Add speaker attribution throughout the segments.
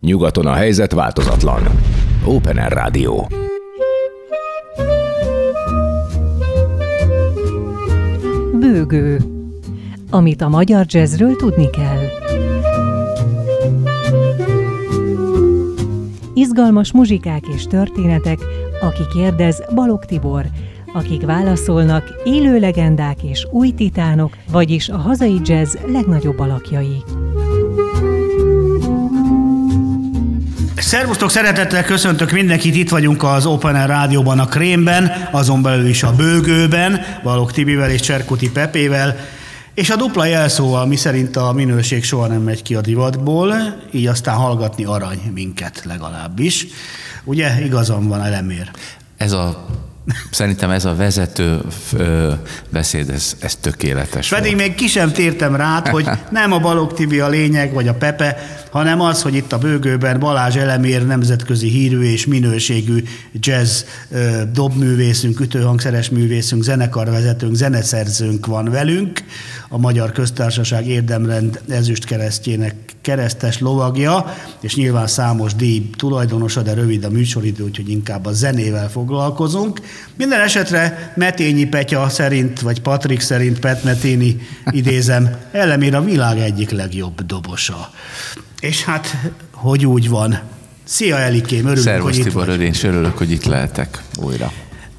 Speaker 1: Nyugaton a helyzet változatlan. Open Air Rádió.
Speaker 2: Bőgő. Amit a magyar jazzről tudni kell. Izgalmas muzsikák és történetek, aki kérdez Balog Tibor, akik válaszolnak élő legendák és új titánok, vagyis a hazai jazz legnagyobb alakjai.
Speaker 3: Szervusztok, szeretettel köszöntök mindenkit, itt vagyunk az Open Air Rádióban, a Krémben, azon belül is a Bőgőben, Balog Tibivel és Cserkuti Pepével, és a dupla jelszóval, mi szerint a minőség soha nem megy ki a divatból, így aztán hallgatni arany minket legalábbis. Ugye igazam van, elemér.
Speaker 4: Ez a Szerintem ez a vezető ö, beszéd, ez, ez tökéletes
Speaker 3: Pedig
Speaker 4: volt.
Speaker 3: még ki sem tértem rá, hogy nem a Balog Tibi a lényeg, vagy a Pepe, hanem az, hogy itt a bőgőben Balázs Elemér nemzetközi hírű és minőségű jazz ö, dobművészünk, ütőhangszeres művészünk, zenekarvezetőnk, zeneszerzőnk van velünk, a Magyar Köztársaság érdemrend ezüst keresztjének keresztes lovagja, és nyilván számos díj tulajdonosa, de rövid a műsoridő, úgyhogy inkább a zenével foglalkozunk. Minden esetre Metényi Petya szerint, vagy Patrik szerint, Pet Meténi idézem, Elemér a világ egyik legjobb dobosa. És hát, hogy úgy van. Szia Elikém, örülök,
Speaker 4: Szervusz
Speaker 3: hogy itt
Speaker 4: Tibor,
Speaker 3: vagy.
Speaker 4: én is örülök, hogy itt lehetek újra.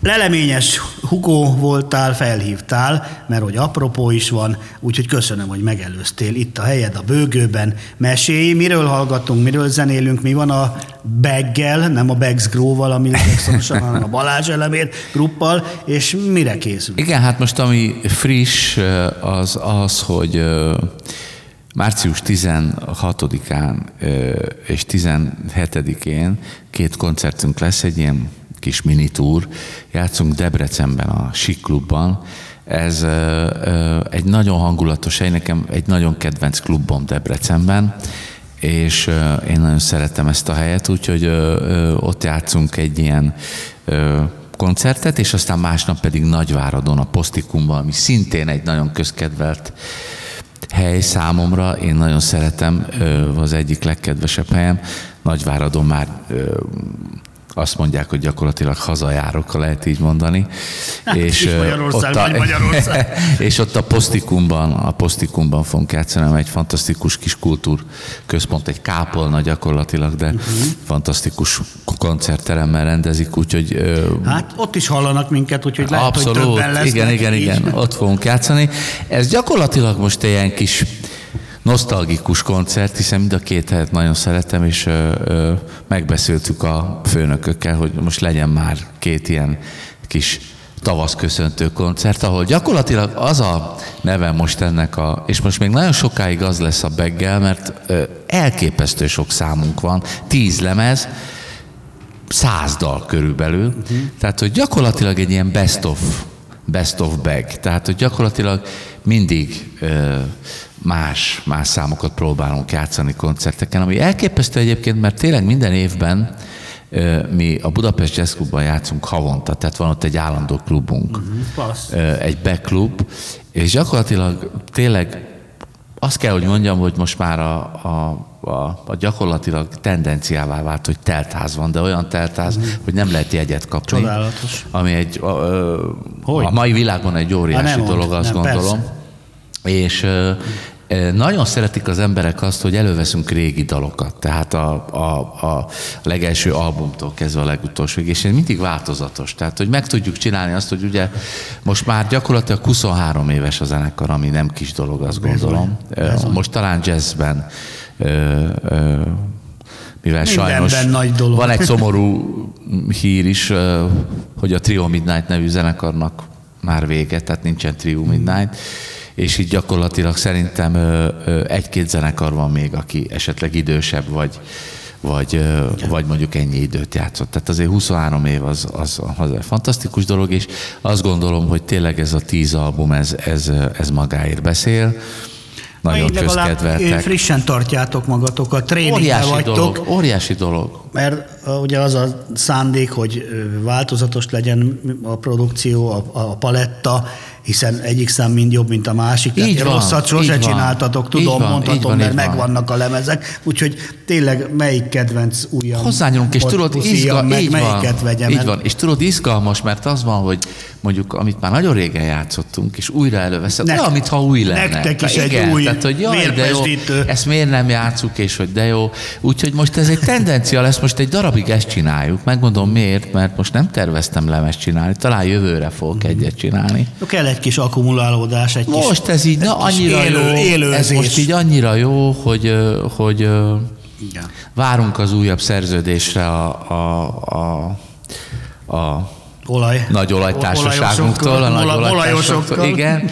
Speaker 3: Leleményes Hugo voltál, felhívtál, mert hogy apropó is van, úgyhogy köszönöm, hogy megelőztél. Itt a helyed a bőgőben. Mesélj, miről hallgatunk, miről zenélünk, mi van a Beggel, nem a Beggs Grow-val, ami legszorosan, hanem a Balázs Elemér gruppal, és mire készül?
Speaker 4: Igen, hát most ami friss, az az, hogy március 16-án és 17-én két koncertünk lesz, egy ilyen kis mini tour. Játszunk Debrecenben, a Sik Klubban. Ez egy nagyon hangulatos hely, nekem egy nagyon kedvenc klubom Debrecenben, és én nagyon szeretem ezt a helyet, úgyhogy ott játszunk egy ilyen koncertet, és aztán másnap pedig Nagyváradon a Posztikumban, ami szintén egy nagyon közkedvelt hely számomra, én nagyon szeretem, az egyik legkedvesebb helyem. Nagyváradon már azt mondják, hogy gyakorlatilag hazajárok, ha lehet így mondani.
Speaker 3: Hát, és Magyarország, ott a, Magyarország.
Speaker 4: és ott a Posztikumban, a Posztikumban fogunk játszani, egy fantasztikus kis kultúrközpont, egy kápolna gyakorlatilag, de uh-huh. fantasztikus koncertteremmel rendezik, úgyhogy...
Speaker 3: Hát ott is hallanak minket, úgyhogy lehet,
Speaker 4: abszolút,
Speaker 3: hogy többen lesznek.
Speaker 4: Igen, igen,
Speaker 3: így.
Speaker 4: igen, ott fogunk játszani. Ez gyakorlatilag most ilyen kis nosztalgikus koncert, hiszen mind a két helyet nagyon szeretem, és ö, ö, megbeszéltük a főnökökkel, hogy most legyen már két ilyen kis tavaszköszöntő koncert, ahol gyakorlatilag az a neve most ennek a, és most még nagyon sokáig az lesz a beggel, mert ö, elképesztő sok számunk van, tíz lemez, száz dal körülbelül, uh-huh. tehát hogy gyakorlatilag egy ilyen best of, best of bag, tehát hogy gyakorlatilag mindig ö, más, más számokat próbálunk játszani koncerteken, ami elképesztő egyébként, mert tényleg minden évben mi a Budapest Jazz Clubban játszunk havonta, tehát van ott egy állandó klubunk, uh-huh, egy backklub, és gyakorlatilag tényleg azt kell, hogy mondjam, hogy most már a, a a, a gyakorlatilag tendenciává vált, hogy teltház van, de olyan teltház, mm. hogy nem lehet jegyet kapni.
Speaker 3: Csodálatos.
Speaker 4: Ami egy, a, a, a mai világban egy óriási
Speaker 3: nem
Speaker 4: dolog,
Speaker 3: mond,
Speaker 4: azt
Speaker 3: nem,
Speaker 4: gondolom. Persze. És nagyon szeretik az emberek azt, hogy előveszünk régi dalokat, tehát a, a, a legelső albumtól kezdve a legutolsóig, és ez mindig változatos. Tehát, hogy meg tudjuk csinálni azt, hogy ugye most már gyakorlatilag 23 éves a zenekar, ami nem kis dolog, azt gondolom. Bizony. Most talán jazzben mivel
Speaker 3: Mindenben
Speaker 4: sajnos
Speaker 3: nagy dolog.
Speaker 4: van egy szomorú hír is, hogy a Trio Midnight nevű zenekarnak már vége, tehát nincsen Trio Midnight, és így gyakorlatilag szerintem egy-két zenekar van még, aki esetleg idősebb, vagy, vagy, vagy mondjuk ennyi időt játszott. Tehát azért 23 év az, az, az egy fantasztikus dolog, és azt gondolom, hogy tényleg ez a tíz album, ez, ez, ez magáért beszél nagyon közkedveltek.
Speaker 3: frissen tartjátok magatokat, tréningben
Speaker 4: Óriási
Speaker 3: vagytok.
Speaker 4: dolog, óriási dolog.
Speaker 3: Mert ugye az a szándék, hogy változatos legyen a produkció, a, a paletta, hiszen egyik szám mind jobb, mint a másik.
Speaker 4: Így
Speaker 3: Tehát
Speaker 4: van,
Speaker 3: rosszat sose
Speaker 4: így van.
Speaker 3: csináltatok, tudom,
Speaker 4: Így van,
Speaker 3: mondhatom,
Speaker 4: van,
Speaker 3: mert
Speaker 4: van.
Speaker 3: megvannak a lemezek. Úgyhogy tényleg melyik kedvenc újabb
Speaker 4: Hozzányúlunk, és tudod,
Speaker 3: meg,
Speaker 4: így
Speaker 3: melyiket
Speaker 4: van,
Speaker 3: vegyem
Speaker 4: így
Speaker 3: el.
Speaker 4: van, és tudod, izgalmas, mert az van, hogy mondjuk, amit már nagyon régen játszottunk, és újra előveszed,
Speaker 3: Nek-
Speaker 4: olyan, mintha új lenne.
Speaker 3: nektek is
Speaker 4: Tehát
Speaker 3: egy
Speaker 4: igen,
Speaker 3: új
Speaker 4: tehát, hogy jaj, de jó, ezt miért nem játszuk, és hogy de jó. Úgyhogy most ez egy tendencia lesz, most egy darabig ezt csináljuk. Megmondom miért, mert most nem terveztem lemezt csinálni, talán jövőre fogok egyet csinálni.
Speaker 3: Kell egy kis akkumulálódás, egy kis,
Speaker 4: Most ez így, na
Speaker 3: kis
Speaker 4: annyira
Speaker 3: élő,
Speaker 4: jó, ez
Speaker 3: élőzés.
Speaker 4: most így annyira jó, hogy, hogy
Speaker 3: Igen.
Speaker 4: várunk az újabb szerződésre a, a, a, a
Speaker 3: Olaj.
Speaker 4: nagy olajtársaságunktól, a nagy.
Speaker 3: Molajosokkal.
Speaker 4: Igen,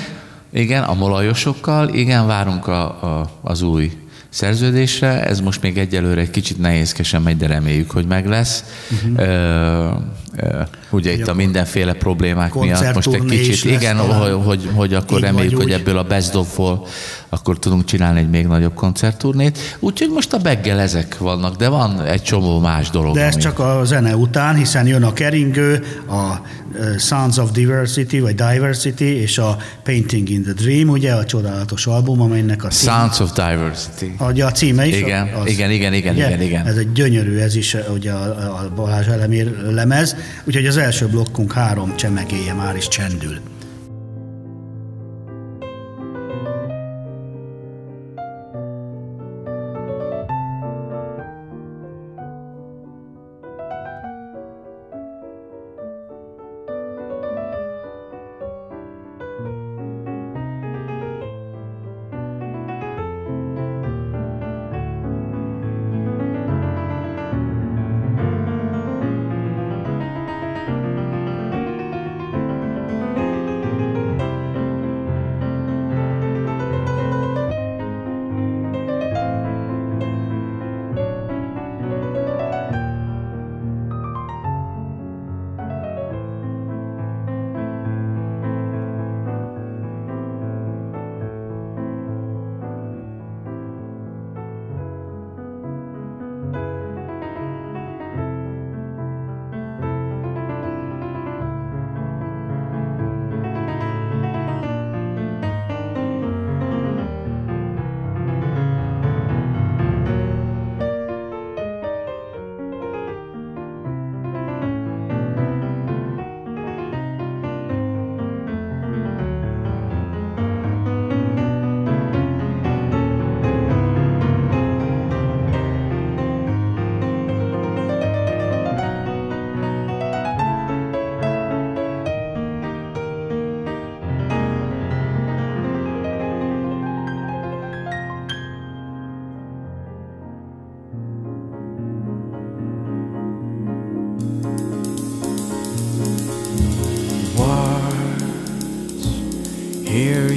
Speaker 4: igen, a molajosokkal, igen, várunk a, a, az új szerződésre. Ez most még egyelőre egy kicsit nehézkesen megy, de reméljük, hogy meg lesz. Uh-huh. Ö, ö, ugye itt a mindenféle problémák miatt most egy kicsit, igen, hogy, hogy, hogy akkor
Speaker 3: Így
Speaker 4: reméljük, hogy ebből a Best of-ból akkor tudunk csinálni egy még nagyobb koncertturnét. Úgyhogy most a beggel ezek vannak, de van egy csomó más dolog.
Speaker 3: De ez
Speaker 4: ami-
Speaker 3: csak a zene után, hiszen jön a keringő, a Sounds of Diversity, vagy Diversity, és a Painting in the Dream, ugye a csodálatos album, amelynek a cím,
Speaker 4: Sounds of Diversity.
Speaker 3: Ugye a címe is?
Speaker 4: Igen, igen, igen, igen,
Speaker 3: Ugye?
Speaker 4: igen, igen.
Speaker 3: Ez egy gyönyörű, ez is ugye a, a Balázs Elemér lemez, úgyhogy az első blokkunk három csemegéje már is csendül.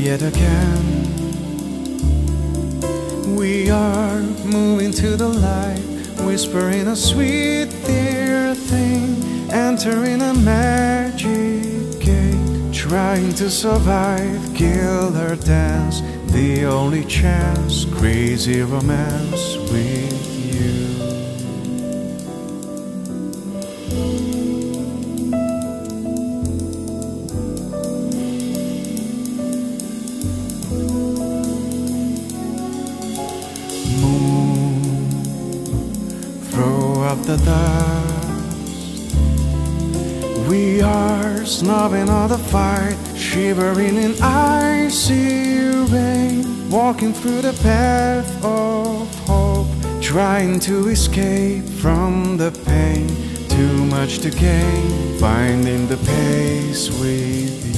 Speaker 5: Yet again. We are moving to the light, whispering a sweet, dear thing, entering a magic gate, trying to survive, kill or dance, the only chance, crazy romance with snubbing the fight shivering in icy rain walking through the path of hope trying to escape from the pain. Too much to gain finding the pace with you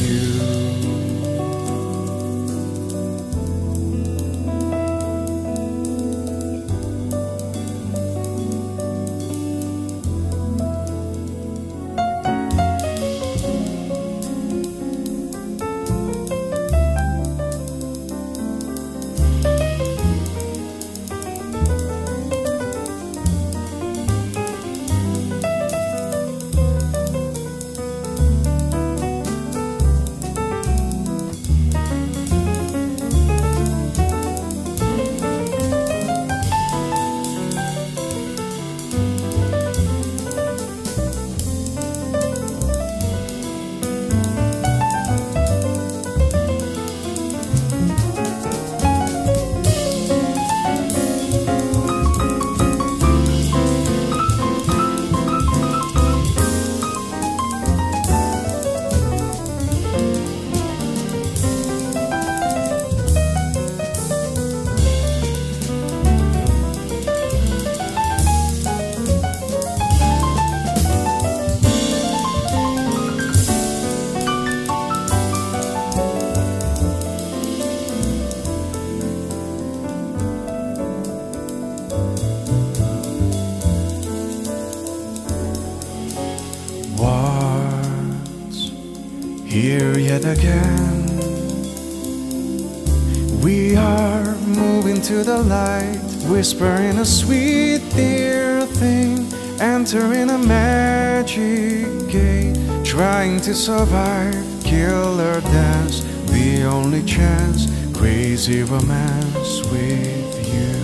Speaker 6: again. We are moving to the light, whispering a sweet dear thing, entering a magic gate, trying to survive, Killer dance, the only chance, crazy romance with you.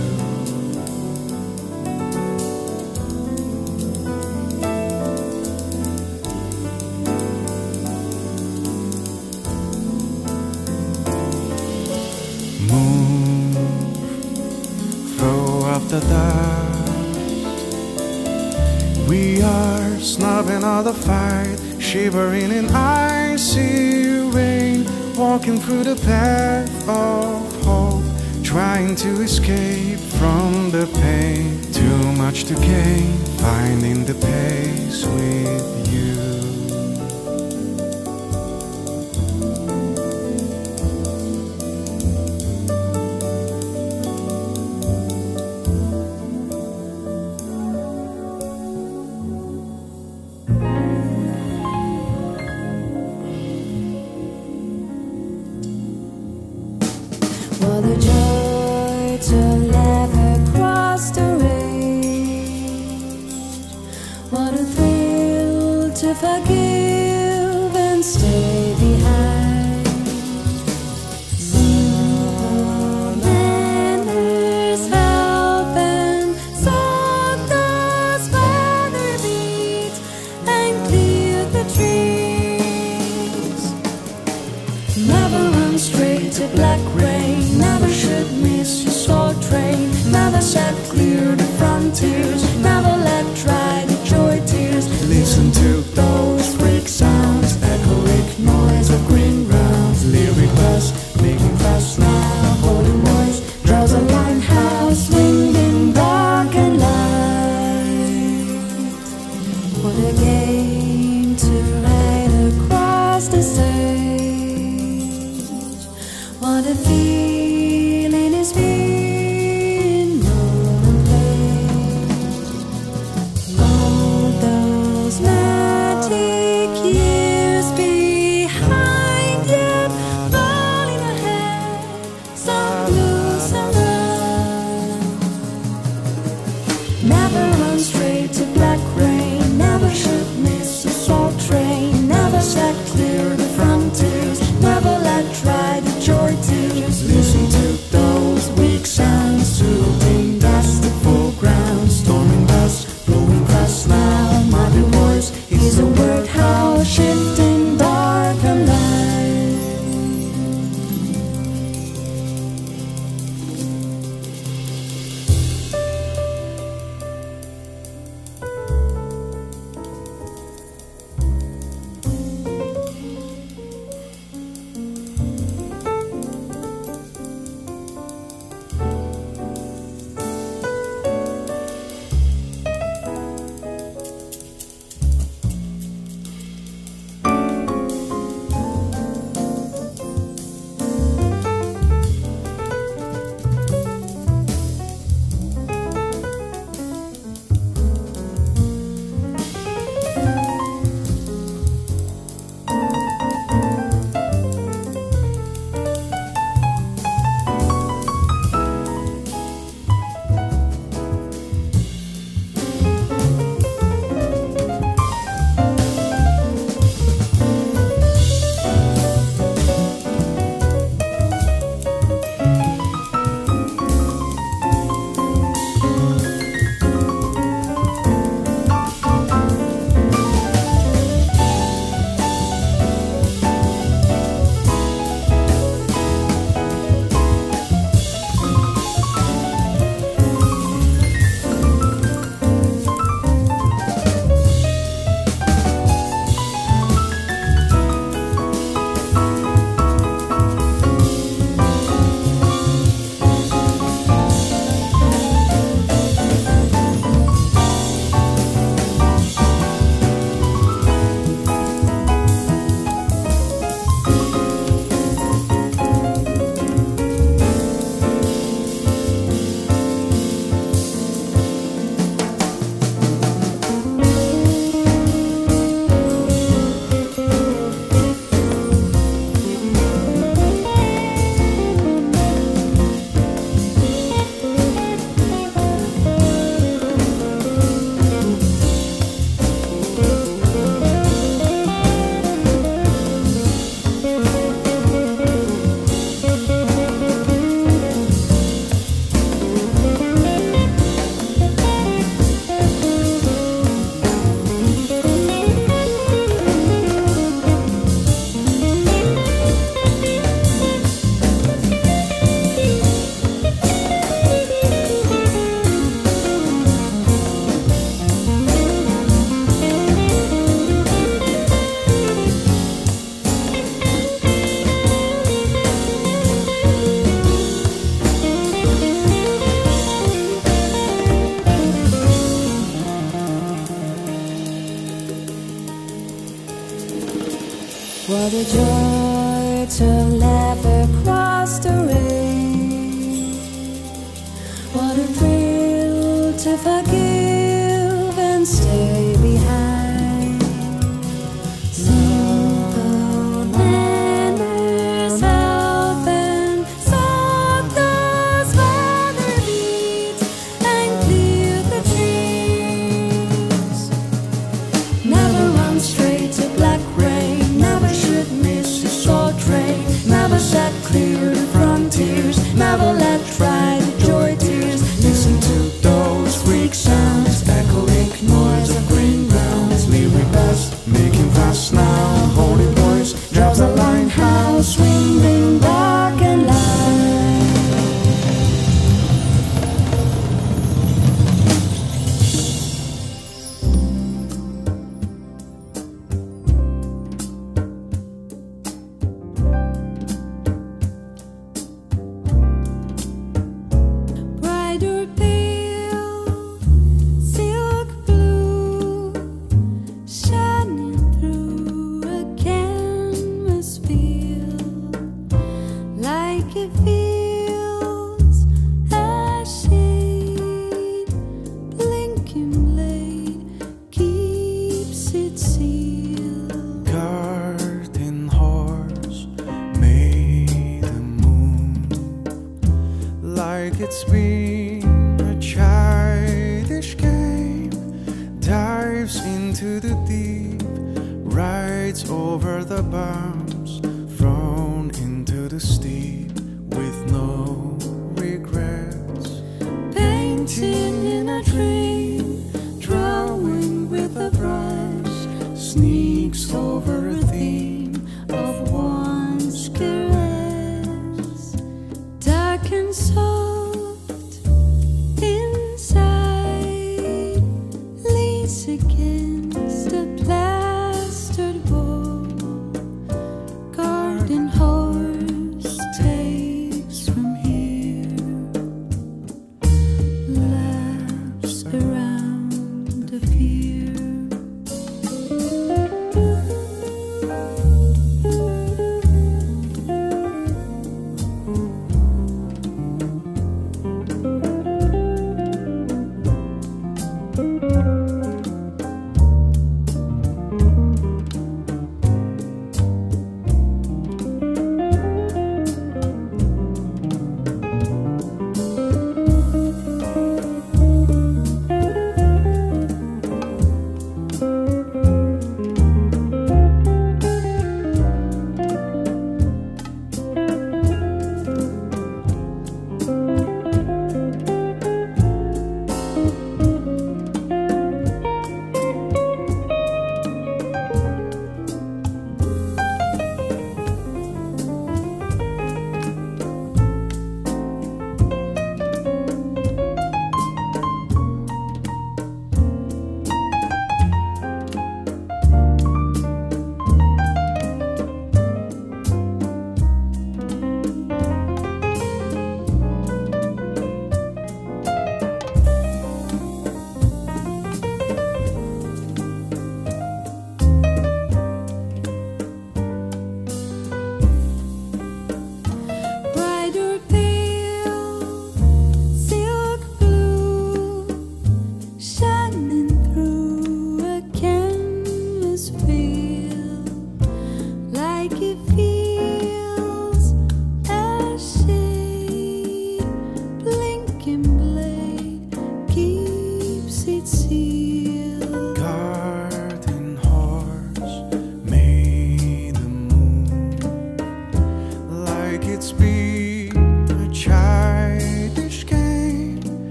Speaker 6: fight, shivering in icy rain, walking through the path of hope, trying to escape from the pain. Too much to gain, finding the pace with you.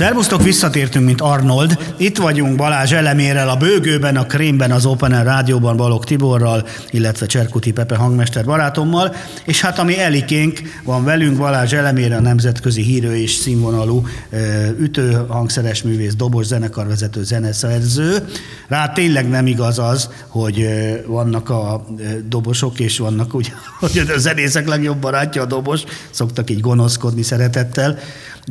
Speaker 3: Szervusztok, visszatértünk, mint Arnold. Itt vagyunk Balázs Elemérrel, a Bőgőben, a Krémben, az Open Air Rádióban Balog Tiborral, illetve Cserkuti Pepe hangmester barátommal, és hát ami Elikénk van velünk, Balázs Elemére, a nemzetközi hírő és színvonalú ütő, hangszeres művész, dobos, zenekarvezető, zeneszerző. Rá tényleg nem igaz az, hogy vannak a dobosok, és vannak ugye, hogy a zenészek legjobb barátja a dobos, szoktak így gonoszkodni szeretettel,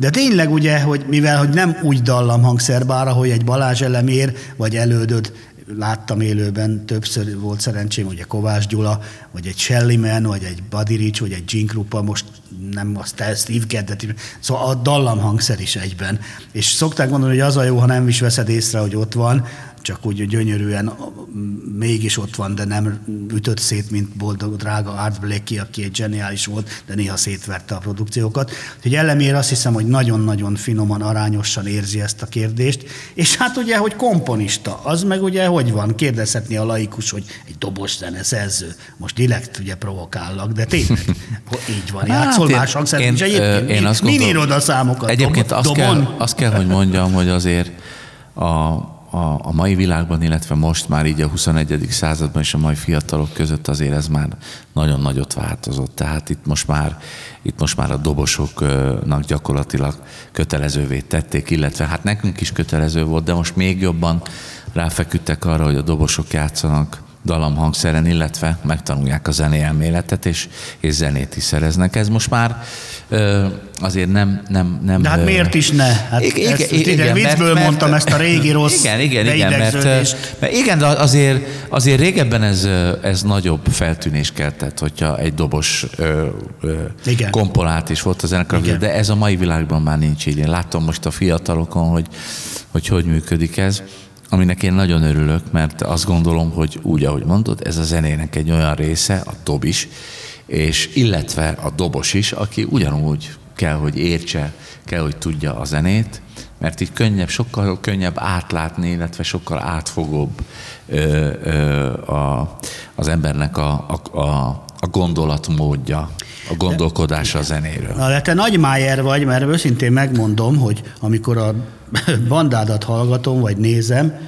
Speaker 3: de tényleg ugye, hogy mivel hogy nem úgy dallam hangszerbára, hogy egy Balázs elemér, vagy elődöd, láttam élőben, többször volt szerencsém, ugye Kovács Gyula, vagy egy Shelly Man, vagy egy Buddy Rich, vagy egy Gene Krupa, most nem azt Steve Geddet, szóval a dallam hangszer is egyben. És szokták mondani, hogy az a jó, ha nem is veszed észre, hogy ott van, csak úgy gyönyörűen mégis ott van, de nem ütött szét, mint boldog, drága Art Blakey, aki egy zseniális volt, de néha szétverte a produkciókat. Úgyhogy ellemér azt hiszem, hogy nagyon-nagyon finoman, arányosan érzi ezt a kérdést. És hát ugye, hogy komponista, az meg ugye hogy van? Kérdezhetni a laikus, hogy egy dobos zene szerző. Most direkt ugye provokállak, de tényleg így van. Játszol
Speaker 4: Hát én-
Speaker 3: más hangszert
Speaker 4: én-
Speaker 3: is egyébként.
Speaker 4: ö, én azt
Speaker 3: Min
Speaker 4: gondolom-
Speaker 3: írod a számokat?
Speaker 4: Egyébként azt kell, azt kell, hogy mondjam, hogy azért a, a, a mai világban, illetve most már így a 21. században és a mai fiatalok között azért ez már nagyon nagyot változott. Tehát itt most már, itt most már a dobosoknak gyakorlatilag kötelezővé tették, illetve hát nekünk is kötelező volt, de most még jobban ráfeküdtek arra, hogy a dobosok játszanak dalamhangszeren, illetve megtanulják a zenéelméletet, és, és zenét is szereznek. Ez most már ö, azért nem... nem, nem
Speaker 3: De hát
Speaker 4: ö,
Speaker 3: miért is ne? Hát
Speaker 4: igen,
Speaker 3: ezt,
Speaker 4: igen,
Speaker 3: igen,
Speaker 4: mert-
Speaker 3: viccből
Speaker 4: mert-
Speaker 3: mondtam ezt a régi rossz
Speaker 4: Igen, igen, igen, mert, mert igen, de azért, azért régebben ez, ez nagyobb feltűnés keltett, hogyha egy dobos ö, ö,
Speaker 3: Igen.
Speaker 4: komponált is volt a zenekar, de ez a mai világban már nincs így. Én látom most a fiatalokon, hogy hogy, hogy működik ez, aminek én nagyon örülök, mert azt gondolom, hogy úgy, ahogy mondod, ez a zenének egy olyan része, a dob is, és illetve a dobos is, aki ugyanúgy kell, hogy értse, kell, hogy tudja a zenét, mert így könnyebb, sokkal könnyebb átlátni, illetve sokkal átfogóbb ö, ö, a, az embernek a, a, a, a gondolatmódja, a gondolkodása a zenéről.
Speaker 3: Na, de te nagy májer vagy, mert őszintén megmondom, hogy amikor a bandádat hallgatom, vagy nézem,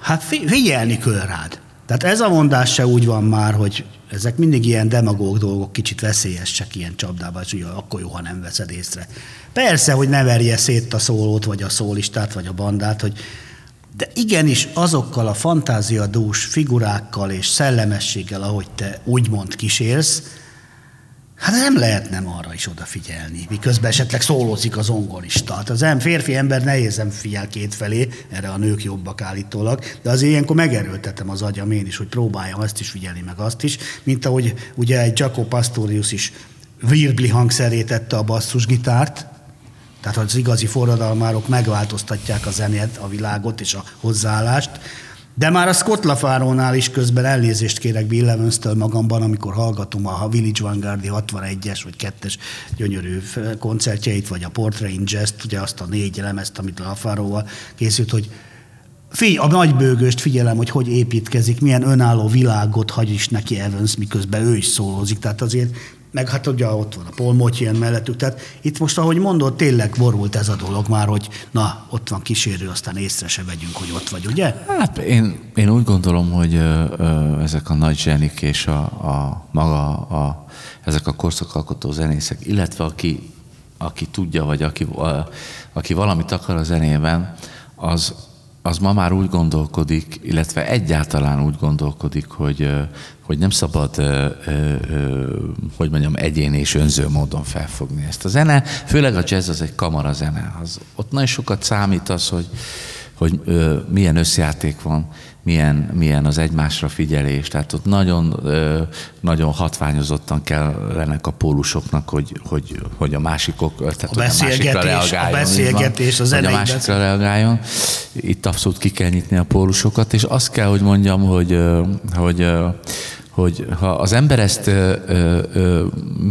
Speaker 3: hát fi- figyelni kell rád. Tehát ez a mondás se úgy van már, hogy ezek mindig ilyen demagóg dolgok, kicsit veszélyesek ilyen csapdában, és ugye akkor jó, ha nem veszed észre. Persze, hogy ne verje szét a szólót, vagy a szólistát, vagy a bandát, hogy de igenis azokkal a fantáziadús figurákkal és szellemességgel, ahogy te úgymond kísérsz, Hát nem lehet nem arra is odafigyelni, miközben esetleg szólózik az zongorista. Hát az em férfi ember nehézen figyel két felé, erre a nők jobbak állítólag, de azért ilyenkor megerőltetem az agyam én is, hogy próbáljam ezt is figyelni, meg azt is, mint ahogy ugye egy Jaco Pastorius is virbli hangszerét tette a basszusgitárt, tehát az igazi forradalmárok megváltoztatják a zenét, a világot és a hozzáállást. De már a Scott LaFarónál is közben elnézést kérek Bill Evans-től magamban, amikor hallgatom a Village Vanguardi 61-es vagy 2-es gyönyörű koncertjeit, vagy a Portrait in Jazz, ugye azt a négy lemezt, amit LaFaróval készült, hogy Figy, a nagybőgőst figyelem, hogy hogy építkezik, milyen önálló világot hagy is neki Evans, miközben ő is szólózik. Tehát azért, meg hát ugye ott van a Paul Motian mellettük. Tehát itt most, ahogy mondod, tényleg borult ez a dolog már, hogy na, ott van kísérő, aztán észre se vegyünk, hogy ott vagy, ugye?
Speaker 4: Hát én, én úgy gondolom, hogy ö, ö, ezek a nagy zsenik és a, a maga a, ezek a korszakalkotó zenészek, illetve aki, aki tudja, vagy aki, a, aki valamit akar a zenében, az, az ma már úgy gondolkodik, illetve egyáltalán úgy gondolkodik, hogy, hogy nem szabad, hogy mondjam, egyéni és önző módon felfogni ezt a zene. Főleg a jazz az egy kamara zene. Az, ott nagyon sokat számít az, hogy, hogy milyen összjáték van, milyen, milyen az egymásra figyelés. Tehát ott nagyon, nagyon hatványozottan kellenek a pólusoknak, hogy, hogy, hogy a másikok, tehát hogy
Speaker 3: beszélgetés, a
Speaker 4: reagáljon.
Speaker 3: beszélgetés, a
Speaker 4: hogy
Speaker 3: zenei
Speaker 4: a másikra reagáljon. Itt abszolút ki kell nyitni a pólusokat, és azt kell, hogy mondjam, hogy, hogy hogy ha az ember ezt ö, ö, ö,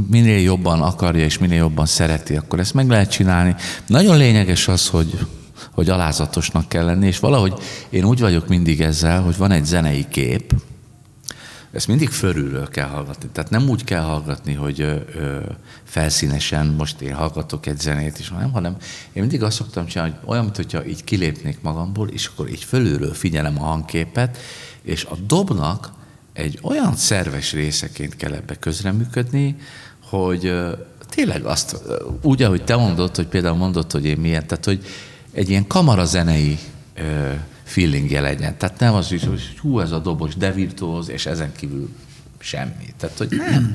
Speaker 4: minél jobban akarja és minél jobban szereti, akkor ezt meg lehet csinálni. Nagyon lényeges az, hogy hogy alázatosnak kell lenni, és valahogy én úgy vagyok mindig ezzel, hogy van egy zenei kép, ezt mindig fölülről kell hallgatni. Tehát nem úgy kell hallgatni, hogy ö, ö, felszínesen most én hallgatok egy zenét is, nem, hanem én mindig azt szoktam csinálni, hogy olyan, mintha így kilépnék magamból, és akkor így fölülről figyelem a hangképet, és a dobnak egy olyan szerves részeként kell ebbe közreműködni, hogy ö, tényleg azt, ö, úgy, ahogy te mondod, hogy például mondod, hogy én milyen, tehát hogy egy ilyen kamarazenei ö, feelingje legyen. Tehát nem az hogy hú, ez a dobos de virtuóz, és ezen kívül semmi. Tehát, hogy nem.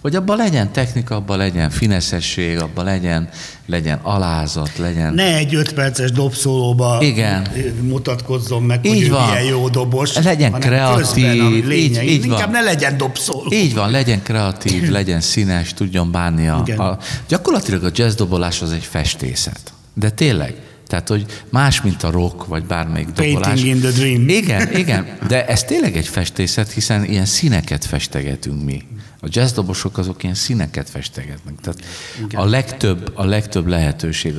Speaker 4: Hogy abban legyen technika, abban legyen fineszesség, abban legyen, legyen alázat, legyen...
Speaker 3: Ne egy öt perces dobszólóba
Speaker 4: Igen.
Speaker 3: mutatkozzon meg,
Speaker 4: Így
Speaker 3: hogy
Speaker 4: van.
Speaker 3: milyen jó dobos.
Speaker 4: Legyen kreatív,
Speaker 3: ami
Speaker 4: így-
Speaker 3: lényeg.
Speaker 4: így
Speaker 3: Inkább
Speaker 4: van.
Speaker 3: ne legyen dobszóló.
Speaker 4: Így van, legyen kreatív, legyen színes, tudjon bánni a,
Speaker 3: Igen.
Speaker 4: a... Gyakorlatilag a jazz dobolás az egy festészet. De tényleg. Tehát, hogy más, mint a rock, vagy bármelyik
Speaker 3: Painting
Speaker 4: dobolás.
Speaker 3: in the dream.
Speaker 4: Igen, igen, de ez tényleg egy festészet, hiszen ilyen színeket festegetünk mi. A jazzdobosok azok ilyen színeket festegetnek. Tehát a legtöbb, a legtöbb lehetőség,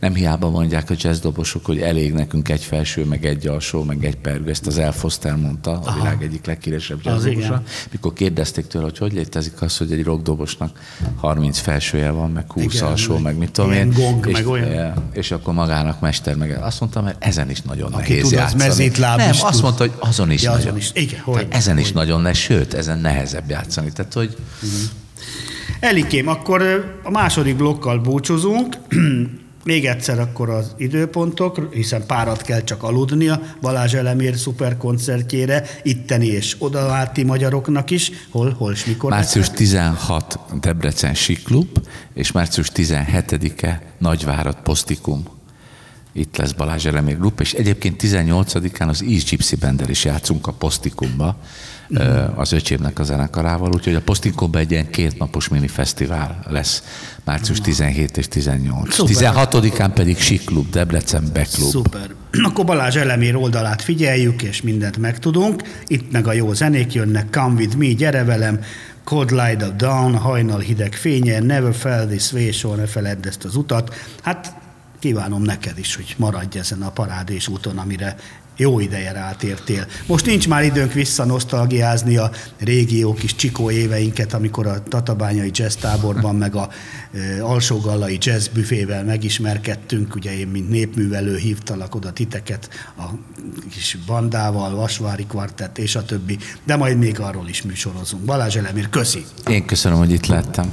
Speaker 4: nem hiába mondják a jazzdobosok, hogy elég nekünk egy felső, meg egy alsó, meg egy pergő. Ezt az El Foster mondta, a világ egyik leghíresebb jazzdobosa.
Speaker 3: igen.
Speaker 4: Mikor kérdezték tőle, hogy hogy létezik az, hogy egy rockdobosnak 30 felsője van, meg 20
Speaker 3: Igen,
Speaker 4: alsó,
Speaker 3: meg
Speaker 4: mit tudom én.
Speaker 3: gong,
Speaker 4: és,
Speaker 3: meg olyan.
Speaker 4: És akkor magának mester meg. Azt mondta, mert ezen is nagyon
Speaker 3: Aki
Speaker 4: nehéz
Speaker 3: tud,
Speaker 4: játszani.
Speaker 3: mezítláb
Speaker 4: Nem,
Speaker 3: is
Speaker 4: azt
Speaker 3: tud.
Speaker 4: mondta, hogy azon is
Speaker 3: Ja, azon
Speaker 4: nagyon.
Speaker 3: is. Igen, hogy-
Speaker 4: ezen is
Speaker 3: hogy.
Speaker 4: nagyon ne, sőt, ezen nehezebb játszani. Tehát, hogy
Speaker 3: Elikém, akkor a második blokkal búcsúzunk. Még egyszer akkor az időpontok, hiszen párat kell csak aludnia Balázs Elemér szuperkoncertjére, itteni és odaláti magyaroknak is. Hol, hol és mikor?
Speaker 4: március 16 Debrecen Siklub, és március 17-e Nagyvárad Posztikum. Itt lesz Balázs Elemér Group, és egyébként 18-án az East Gypsy Bandel is játszunk a Posztikumba, ö, az öcsémnek a zenekarával, úgyhogy a Posztikumban egy ilyen kétnapos mini fesztivál lesz március 17 és 18.
Speaker 3: Szuper.
Speaker 4: 16-án pedig Siklub, Debrecen Beklub.
Speaker 3: Szuper. Akkor Balázs Elemér oldalát figyeljük, és mindent megtudunk. Itt meg a jó zenék jönnek, Come With Me, gyere velem, Cold Light of Dawn, hajnal hideg fénye, Never Fell This Way, soha ne feledd ezt az utat. Hát kívánom neked is, hogy maradj ezen a parádés úton, amire jó ideje rátértél. Most nincs már időnk vissza nosztalgiázni a régi jó kis csikó éveinket, amikor a Tatabányai Jazz táborban meg a e, alsógallai jazz büfével megismerkedtünk. Ugye én, mint népművelő hívtalak oda titeket a kis bandával, Vasvári kvartett és a többi, de majd még arról is műsorozunk. Balázs Elemér, köszi!
Speaker 4: Én köszönöm, hogy itt lettem.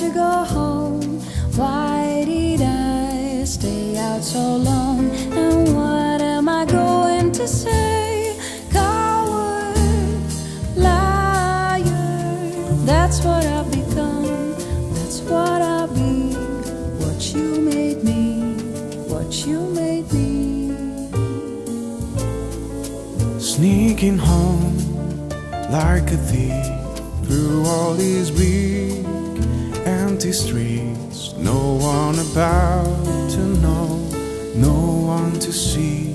Speaker 5: To
Speaker 6: go home. Why did I stay out so long? And what am I going to say? Coward, liar, that's what I've become. That's what I'll be. What you made me, what you made me.
Speaker 5: Sneaking home like a thief through all these bleak, empty streets. No one about to know, no one to see,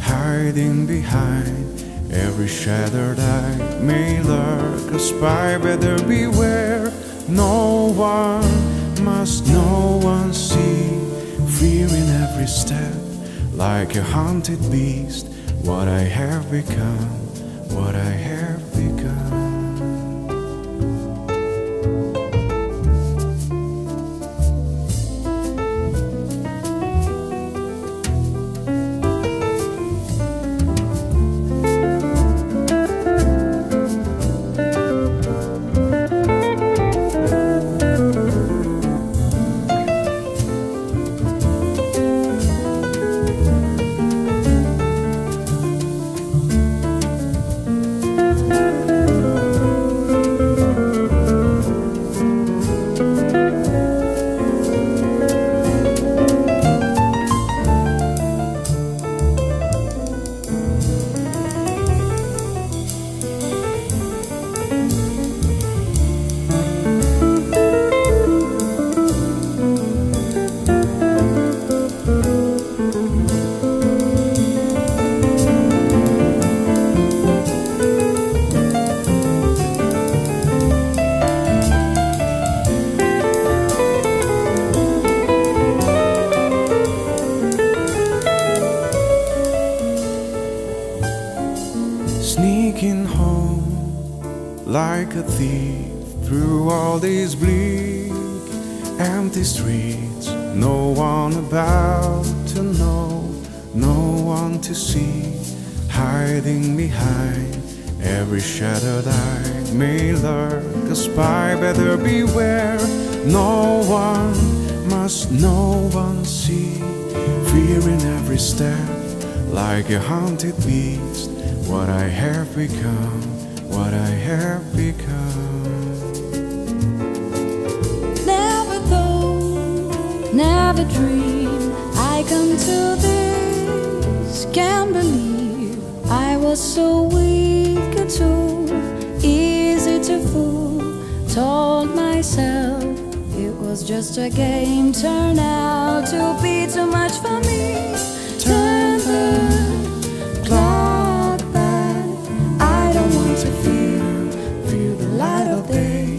Speaker 5: hiding behind every shattered eye. May lurk a spy, better beware. No one must, no one see, fear in every step like a haunted beast. What I have become, what I have I
Speaker 6: come to this. Can't believe I was so weak and easy to fool. Told myself it was just a game, turned out to be too much for me. Turn the clock back. I don't want to feel, feel the light of day,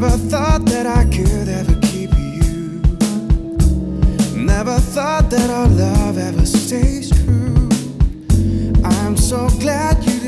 Speaker 5: Never thought that I could ever keep you. Never thought that our love ever stays true. I'm so glad you.